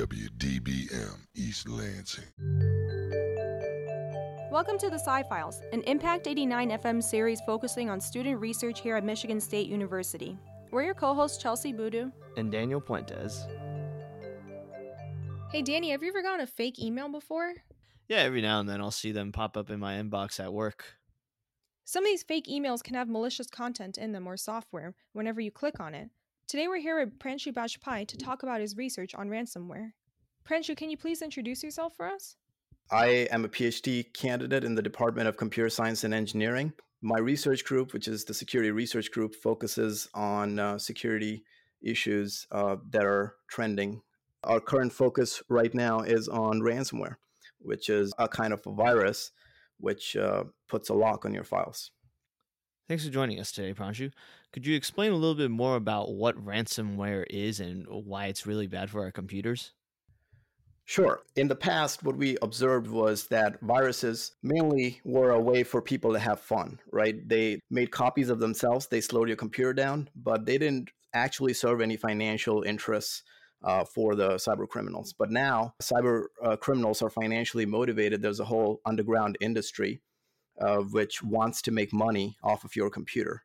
WDBM East Lansing. Welcome to the Sci Files, an Impact 89 FM series focusing on student research here at Michigan State University. We're your co hosts, Chelsie Boodoo and Daniel Puentes. Hey, Danny, have you ever gotten a fake email before? Yeah, every now and then I'll see them pop up in my inbox at work. Some of these fake emails can have malicious content in them or software whenever you click on it. Today we're here with Pranshu Bajpai to talk about his research on ransomware. Pranshu, can you please introduce yourself for us? I am a PhD candidate in the Department of Computer Science and Engineering. My research group, which is the Security Research Group, focuses on uh, security issues uh, that are trending. Our current focus right now is on ransomware, which is a kind of a virus which uh, puts a lock on your files. Thanks for joining us today, Pranshu. Could you explain a little bit more about what ransomware is and why it's really bad for our computers? Sure. In the past, what we observed was that viruses mainly were a way for people to have fun, right? They made copies of themselves, they slowed your computer down, but they didn't actually serve any financial interests uh, for the cyber criminals. But now, cyber uh, criminals are financially motivated. There's a whole underground industry uh, which wants to make money off of your computer.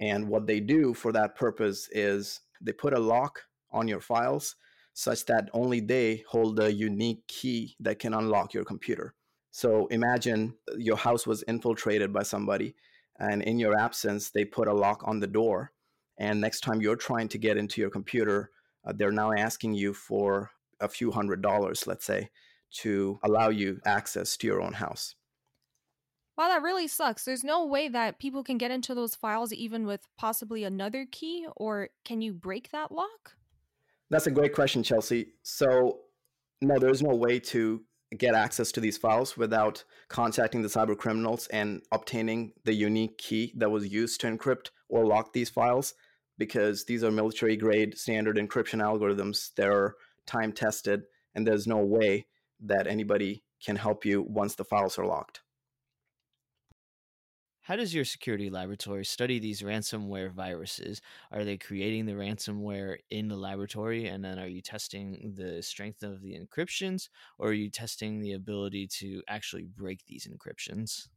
And what they do for that purpose is they put a lock on your files such that only they hold a unique key that can unlock your computer. So imagine your house was infiltrated by somebody, and in your absence, they put a lock on the door. And next time you're trying to get into your computer, uh, they're now asking you for a few hundred dollars, let's say, to allow you access to your own house. Wow, that really sucks. There's no way that people can get into those files even with possibly another key, or can you break that lock? That's a great question, Chelsie. So, no, there's no way to get access to these files without contacting the cyber criminals and obtaining the unique key that was used to encrypt or lock these files because these are military grade standard encryption algorithms They're time tested and there's no way that anybody can help you once the files are locked. How does your security laboratory study these ransomware viruses? Are they creating the ransomware in the laboratory and then are you testing the strength of the encryptions or are you testing the ability to actually break these encryptions?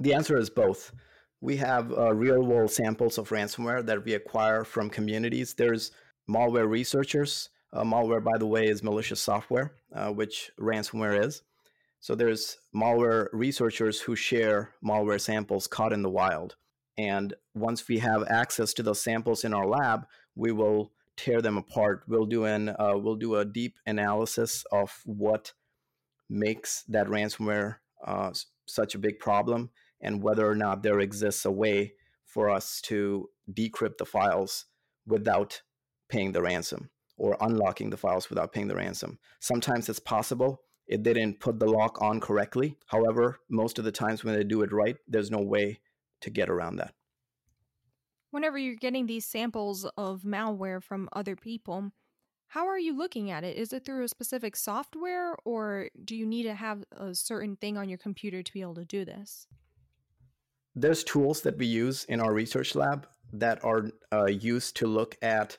The answer is both. We have uh, real world samples of ransomware that we acquire from communities. There's malware researchers. Uh, malware, by the way, is malicious software, uh, which ransomware is. So there's malware researchers who share malware samples caught in the wild. And once we have access to those samples in our lab, we will tear them apart. We'll do an uh, we'll do a deep analysis of what makes that ransomware uh, such a big problem, and whether or not there exists a way for us to decrypt the files without paying the ransom or unlocking the files without paying the ransom. Sometimes it's possible it didn't put the lock on correctly. However, most of the times when they do it right, there's no way to get around that. Whenever you're getting these samples of malware from other people, how are you looking at it? Is it through a specific software or do you need to have a certain thing on your computer to be able to do this? There's tools that we use in our research lab that are uh, used to look at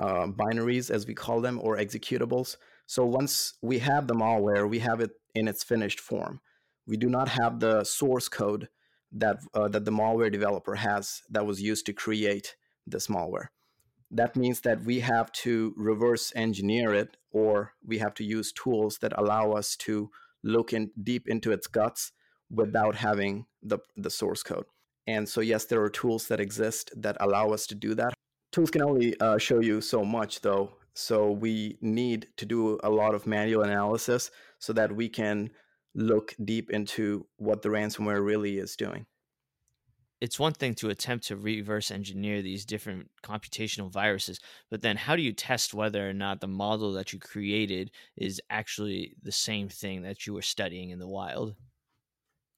uh, binaries, as we call them, or executables. So once we have the malware, we have it in its finished form. We do not have the source code that uh, that the malware developer has that was used to create this malware. That means that we have to reverse engineer it, or we have to use tools that allow us to look in deep into its guts without having the the source code. And so, yes, there are tools that exist that allow us to do that. Tools can only uh, show you so much, though, so we need to do a lot of manual analysis so that we can look deep into what the ransomware really is doing. It's one thing to attempt to reverse engineer these different computational viruses, but then how do you test whether or not the model that you created is actually the same thing that you were studying in the wild?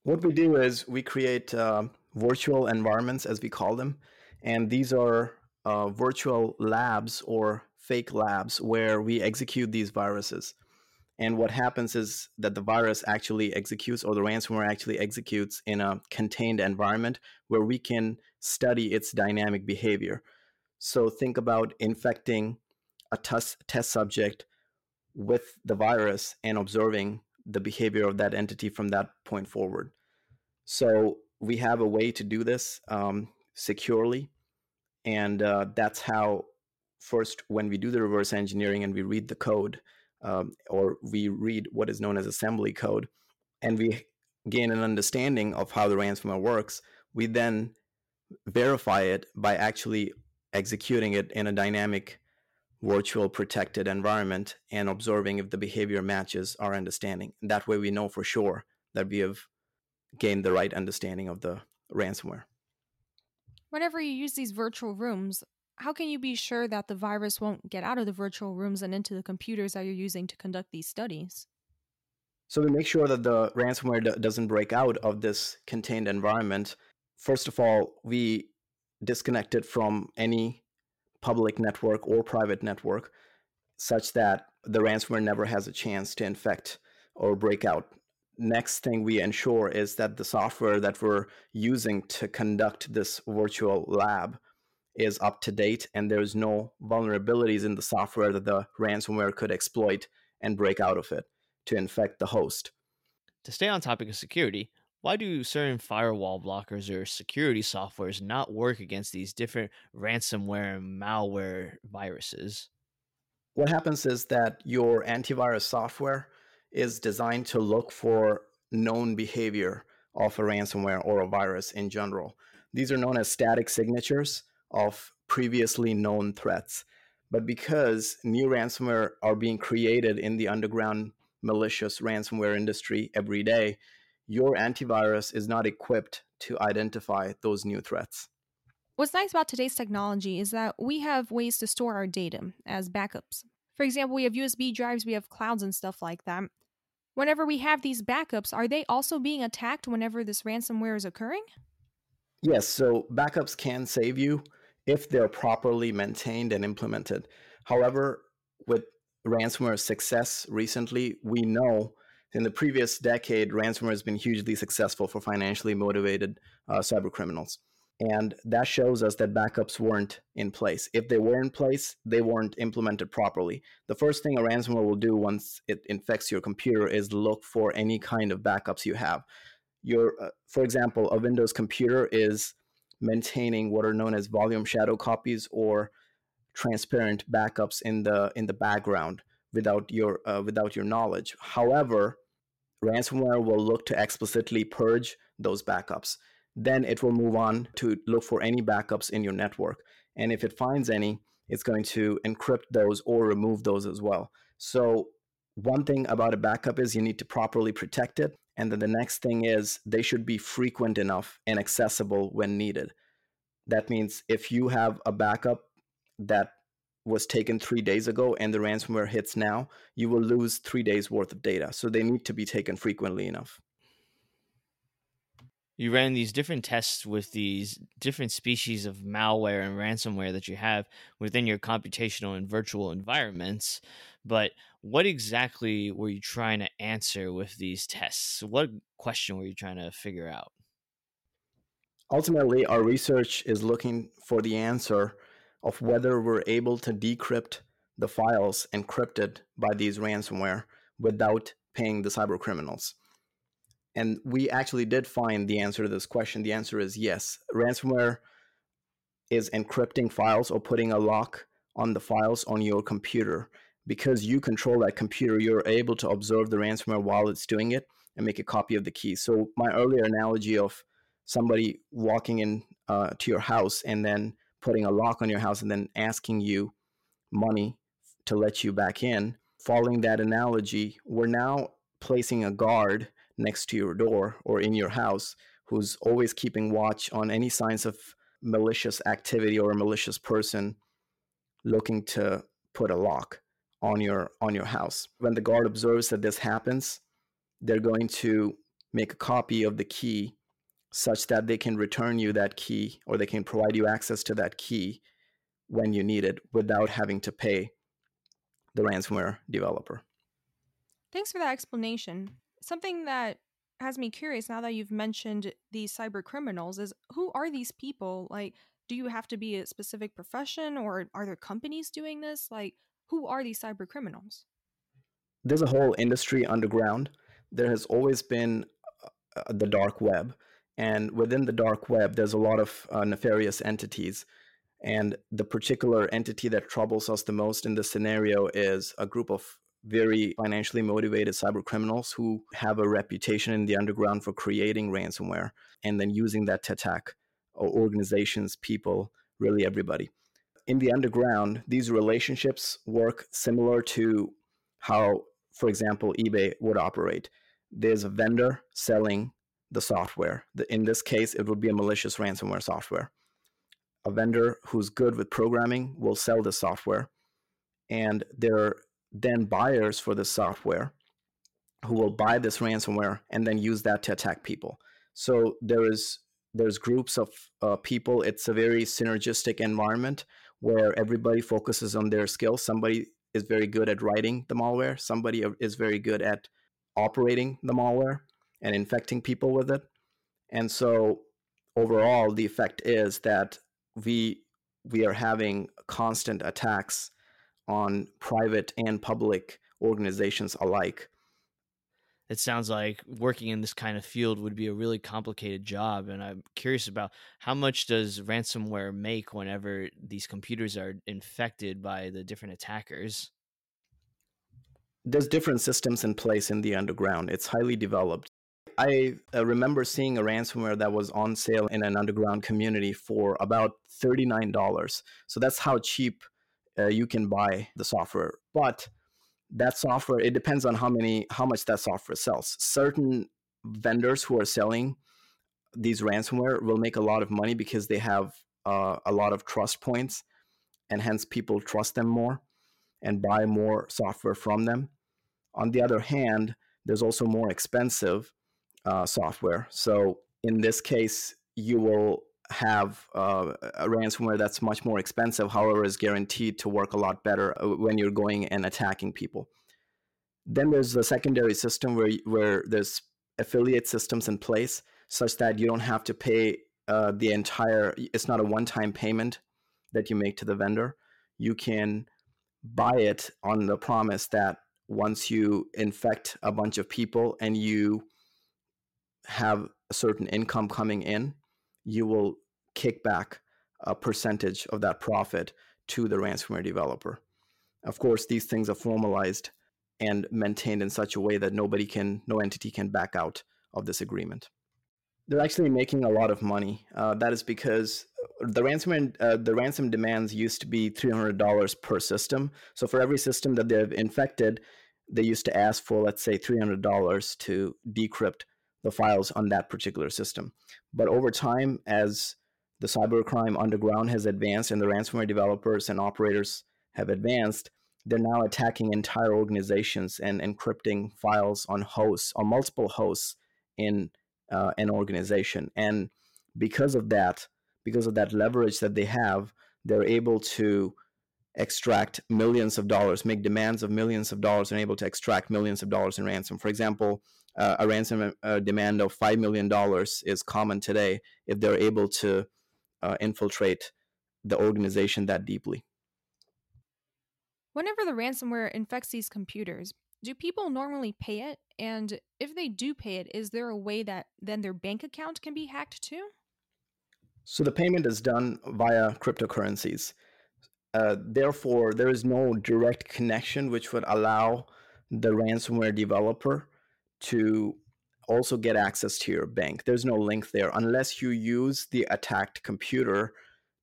What we do is we create uh, virtual environments, as we call them, and these are uh, virtual labs or fake labs where we execute these viruses. And what happens is that the virus actually executes, or the ransomware actually executes in a contained environment where we can study its dynamic behavior. So think about infecting a test, test subject with the virus and observing the behavior of that entity from that point forward. So we have a way to do this um, securely, and uh, that's how first when we do the reverse engineering and we read the code um, or we read what is known as assembly code and we gain an understanding of how the ransomware works we then verify it by actually executing it in a dynamic virtual protected environment and observing if the behavior matches our understanding. That way we know for sure that we have gained the right understanding of the ransomware. Whenever you use these virtual rooms, how can you be sure that the virus won't get out of the virtual rooms and into the computers that you're using to conduct these studies? So we make sure that the ransomware d- doesn't break out of this contained environment. First of all, we disconnect it from any public network or private network such that the ransomware never has a chance to infect or break out. Next thing we ensure is that the software that we're using to conduct this virtual lab is up to date and there's no vulnerabilities in the software that the ransomware could exploit and break out of it to infect the host. To stay on topic of security, why do certain firewall blockers or security softwares not work against these different ransomware and malware viruses? What happens is that your antivirus software is designed to look for known behavior of a ransomware or a virus in general. These are known as static signatures of previously known threats. But because new ransomware are being created in the underground malicious ransomware industry every day, your antivirus is not equipped to identify those new threats. What's nice about today's technology is that we have ways to store our data as backups. For example, we have USB drives, we have clouds and stuff like that. Whenever we have these backups, are they also being attacked whenever this ransomware is occurring? Yes, so backups can save you if they're properly maintained and implemented. However, with ransomware success recently, we know in the previous decade, ransomware has been hugely successful for financially motivated uh, cyber criminals. And that shows us that backups weren't in place. If they were in place, they weren't implemented properly. The first thing a ransomware will do once it infects your computer is look for any kind of backups you have. Your, uh, for example, a Windows computer is maintaining what are known as volume shadow copies or transparent backups in the in the background without your uh, without your knowledge. However, ransomware will look to explicitly purge those backups. Then it will move on to look for any backups in your network, and if it finds any, it's going to encrypt those or remove those as well. So one thing about a backup is you need to properly protect it. And then the next thing is they should be frequent enough and accessible when needed. That means if you have a backup that was taken three days ago and the ransomware hits now, you will lose three days worth of data. So they need to be taken frequently enough. You ran these different tests with these different species of malware and ransomware that you have within your computational and virtual environments. But what exactly were you trying to answer with these tests? What question were you trying to figure out? Ultimately, our research is looking for the answer of whether we're able to decrypt the files encrypted by these ransomware without paying the cyber criminals. And we actually did find the answer to this question. The answer is yes. Ransomware is encrypting files or putting a lock on the files on your computer. Because you control that computer, you're able to observe the ransomware while it's doing it and make a copy of the key. So, my earlier analogy of somebody walking in uh, to your house and then putting a lock on your house and then asking you money to let you back in. Following that analogy, we're now placing a guard next to your door or in your house who's always keeping watch on any signs of malicious activity or a malicious person looking to put a lock on your on your house. When the guard observes that this happens, they're going to make a copy of the key such that they can return you that key or they can provide you access to that key when you need it without having to pay the ransomware developer. Thanks for that explanation. Something that has me curious now that you've mentioned these cyber criminals is who are these people? Like, do you have to be a specific profession or are there companies doing this? Like, who are these cyber criminals? there's a whole industry underground. There has always been uh, the dark web, and within the dark web, there's a lot of uh, nefarious entities. And the particular entity that troubles us the most in this scenario is a group of very financially motivated cyber criminals who have a reputation in the underground for creating ransomware and then using that to attack organizations, people, really everybody. In the underground, these relationships work similar to how, for example, eBay would operate. There's a vendor selling the software. In this case, it would be a malicious ransomware software. A vendor who's good with programming will sell the software, and there are then buyers for the software who will buy this ransomware and then use that to attack people. So there is there's groups of uh, people. It's a very synergistic environment where everybody focuses on their skills. Somebody is very good at writing the malware. Somebody is very good at operating the malware and infecting people with it. And so overall, the effect is that we we are having constant attacks on private and public organizations alike it sounds like working in this kind of field would be a really complicated job and i'm curious about how much does ransomware make whenever these computers are infected by the different attackers? There's different systems in place in the underground. It's highly developed. I uh, remember seeing a ransomware that was on sale in an underground community for about $39 so that's how cheap uh, you can buy the software. But that software it depends on how many how much that software sells. Certain vendors who are selling these ransomware will make a lot of money because they have uh, a lot of trust points and hence people trust them more and buy more software from them. On the other hand there's also more expensive uh, software. So in this case you will have uh, a ransomware that's much more expensive, however, is guaranteed to work a lot better uh, when you're going and attacking people. Then there's the secondary system where where there's affiliate systems in place such that you don't have to pay uh, the entire. It's not a one-time payment that you make to the vendor. You can buy it on the promise that once you infect a bunch of people and you have a certain income coming in, you will kick back a percentage of that profit to the ransomware developer. Of course, these things are formalized and maintained in such a way that nobody can, no entity can back out of this agreement. They're actually making a lot of money. Uh, that is because the ransomware, uh, the ransom demands used to be three hundred dollars per system. So for every system that they've infected, they used to ask for, let's say, three hundred dollars to decrypt the files on that particular system. But over time, as the cybercrime underground has advanced and the ransomware developers and operators have advanced, they're now attacking entire organizations and encrypting files on hosts, on multiple hosts in uh, an organization. And because of that, because of that leverage that they have, they're able to extract millions of dollars, make demands of millions of dollars, and able to extract millions of dollars in ransom. For example, uh, a ransom uh, demand of $5 million is common today if they're able to uh, infiltrate the organization that deeply. Whenever the ransomware infects these computers, do people normally pay it? And if they do pay it, is there a way that then their bank account can be hacked too? So the payment is done via cryptocurrencies. Uh, therefore, there is no direct connection which would allow the ransomware developer to also get access to your bank. There's no link there unless you use the attacked computer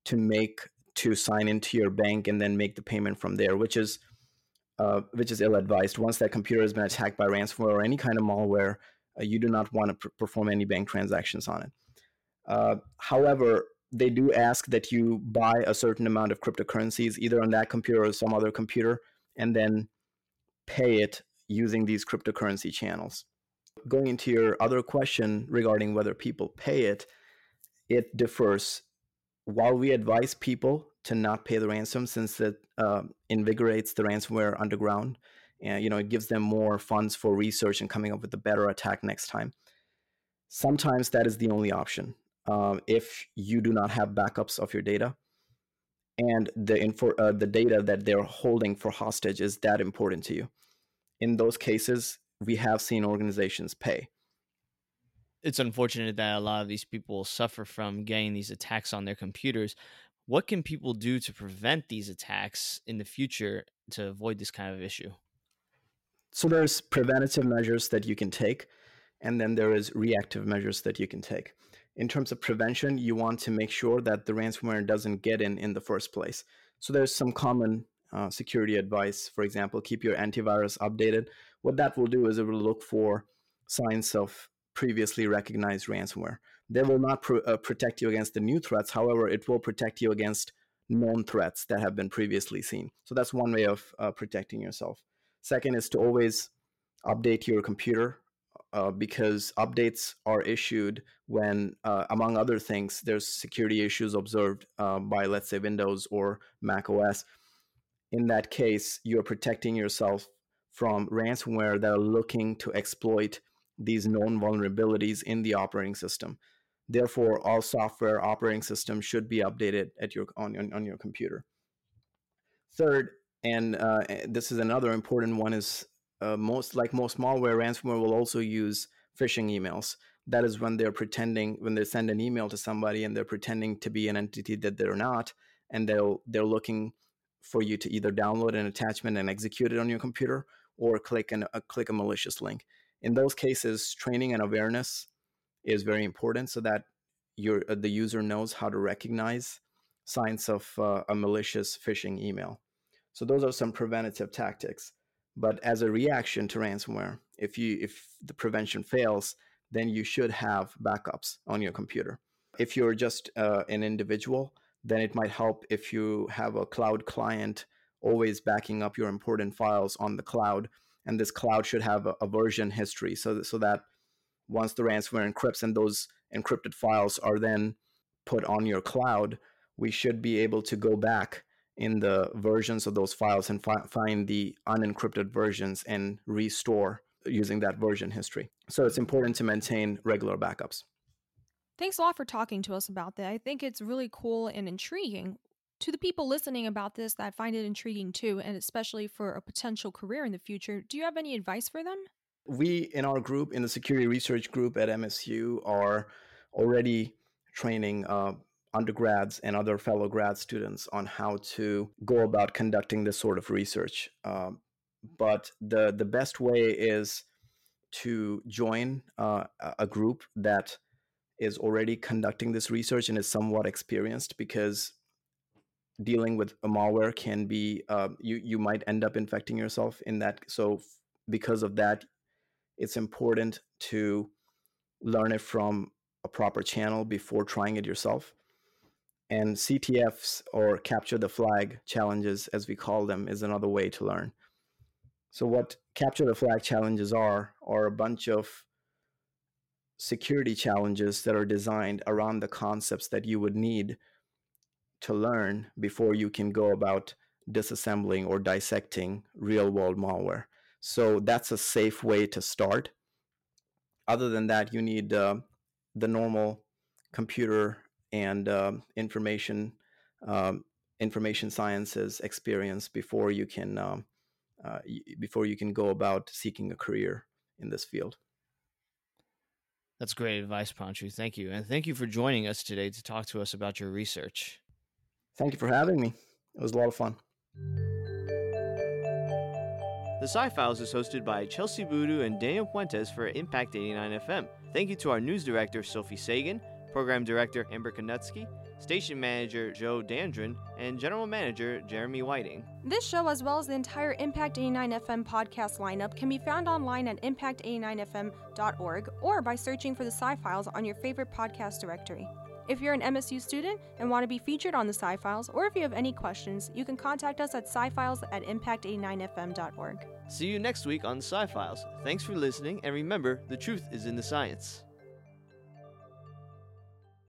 to make to sign into your bank and then make the payment from there, which is uh, which is ill-advised. Once that computer has been attacked by ransomware or any kind of malware, uh, you do not want to pr- perform any bank transactions on it. Uh, however, they do ask that you buy a certain amount of cryptocurrencies, either on that computer or some other computer, and then pay it using these cryptocurrency channels. Going into your other question regarding whether people pay it, it differs. While we advise people to not pay the ransom since it uh, invigorates the ransomware underground, and you know it gives them more funds for research and coming up with a better attack next time. Sometimes that is the only option. Um, if you do not have backups of your data, and the info, uh, the data that they're holding for hostage is that important to you in those cases, we have seen organizations pay. It's unfortunate that a lot of these people suffer from getting these attacks on their computers. What can people do to prevent these attacks in the future to avoid this kind of issue? So there's preventative measures that you can take, and then there is reactive measures that you can take. In terms of prevention, you want to make sure that the ransomware doesn't get in in the first place. So there's some common uh, security advice. For example, keep your antivirus updated. What that will do is it will look for signs of previously recognized ransomware. They will not pr- uh, protect you against the new threats. However, it will protect you against known threats that have been previously seen. So that's one way of uh, protecting yourself. Second is to always update your computer uh, because updates are issued when, uh, among other things, there's security issues observed uh, by, let's say, Windows or Mac OS. In that case, you're protecting yourself from ransomware that are looking to exploit these known vulnerabilities in the operating system. Therefore, all software operating systems should be updated at your on, on your computer. Third, and uh, this is another important one, is uh, most like most malware, ransomware will also use phishing emails. That is when they're pretending when they send an email to somebody and they're pretending to be an entity that they're not, and they'll they're looking for you to either download an attachment and execute it on your computer or click an, a click a malicious link. In those cases, training and awareness is very important so that your uh, the user knows how to recognize signs of uh, a malicious phishing email. So those are some preventative tactics. But as a reaction to ransomware, if you if the prevention fails, then you should have backups on your computer. If you're just uh, an individual, then it might help if you have a cloud client always backing up your important files on the cloud. And this cloud should have a, a version history so, so that once the ransomware encrypts and those encrypted files are then put on your cloud, we should be able to go back in the versions of those files and fi- find the unencrypted versions and restore using that version history. So it's important to maintain regular backups. Thanks a lot for talking to us about that. I think it's really cool and intriguing. To the people listening about this, that find it intriguing too, and especially for a potential career in the future, do you have any advice for them? We, in our group, in the security research group at MSU, are already training uh, undergrads and other fellow grad students on how to go about conducting this sort of research. Um, but the the best way is to join uh, a group that is already conducting this research and is somewhat experienced because dealing with a malware can be uh, you you might end up infecting yourself in that so because of that it's important to learn it from a proper channel before trying it yourself and ctfs or capture the flag challenges as we call them is another way to learn so what capture the flag challenges are are a bunch of security challenges that are designed around the concepts that you would need to learn before you can go about disassembling or dissecting real world malware. So that's a safe way to start. Other than that, you need uh, the normal computer and uh, information um, information sciences experience before you can um, uh, before you can go about seeking a career in this field. That's great advice, Pranshu. Thank you. And thank you for joining us today to talk to us about your research. Thank you for having me. It was a lot of fun. The Sci Files is hosted by Chelsie Boodoo and Daniel Puentes for Impact 89 FM. Thank you to our news director, Sophie Sagan, program director, Amber Konutsky, station manager Joe Dandrin, and general manager Jeremy Whiting. This show, as well as the entire Impact 89 FM podcast lineup, can be found online at impact89fm.org or by searching for the Sci Files on your favorite podcast directory. If you're an MSU student and want to be featured on the Sci Files, or if you have any questions, you can contact us at scifiles at impact89fm.org. See you next week on Sci Files. Thanks for listening, and remember, the truth is in the science.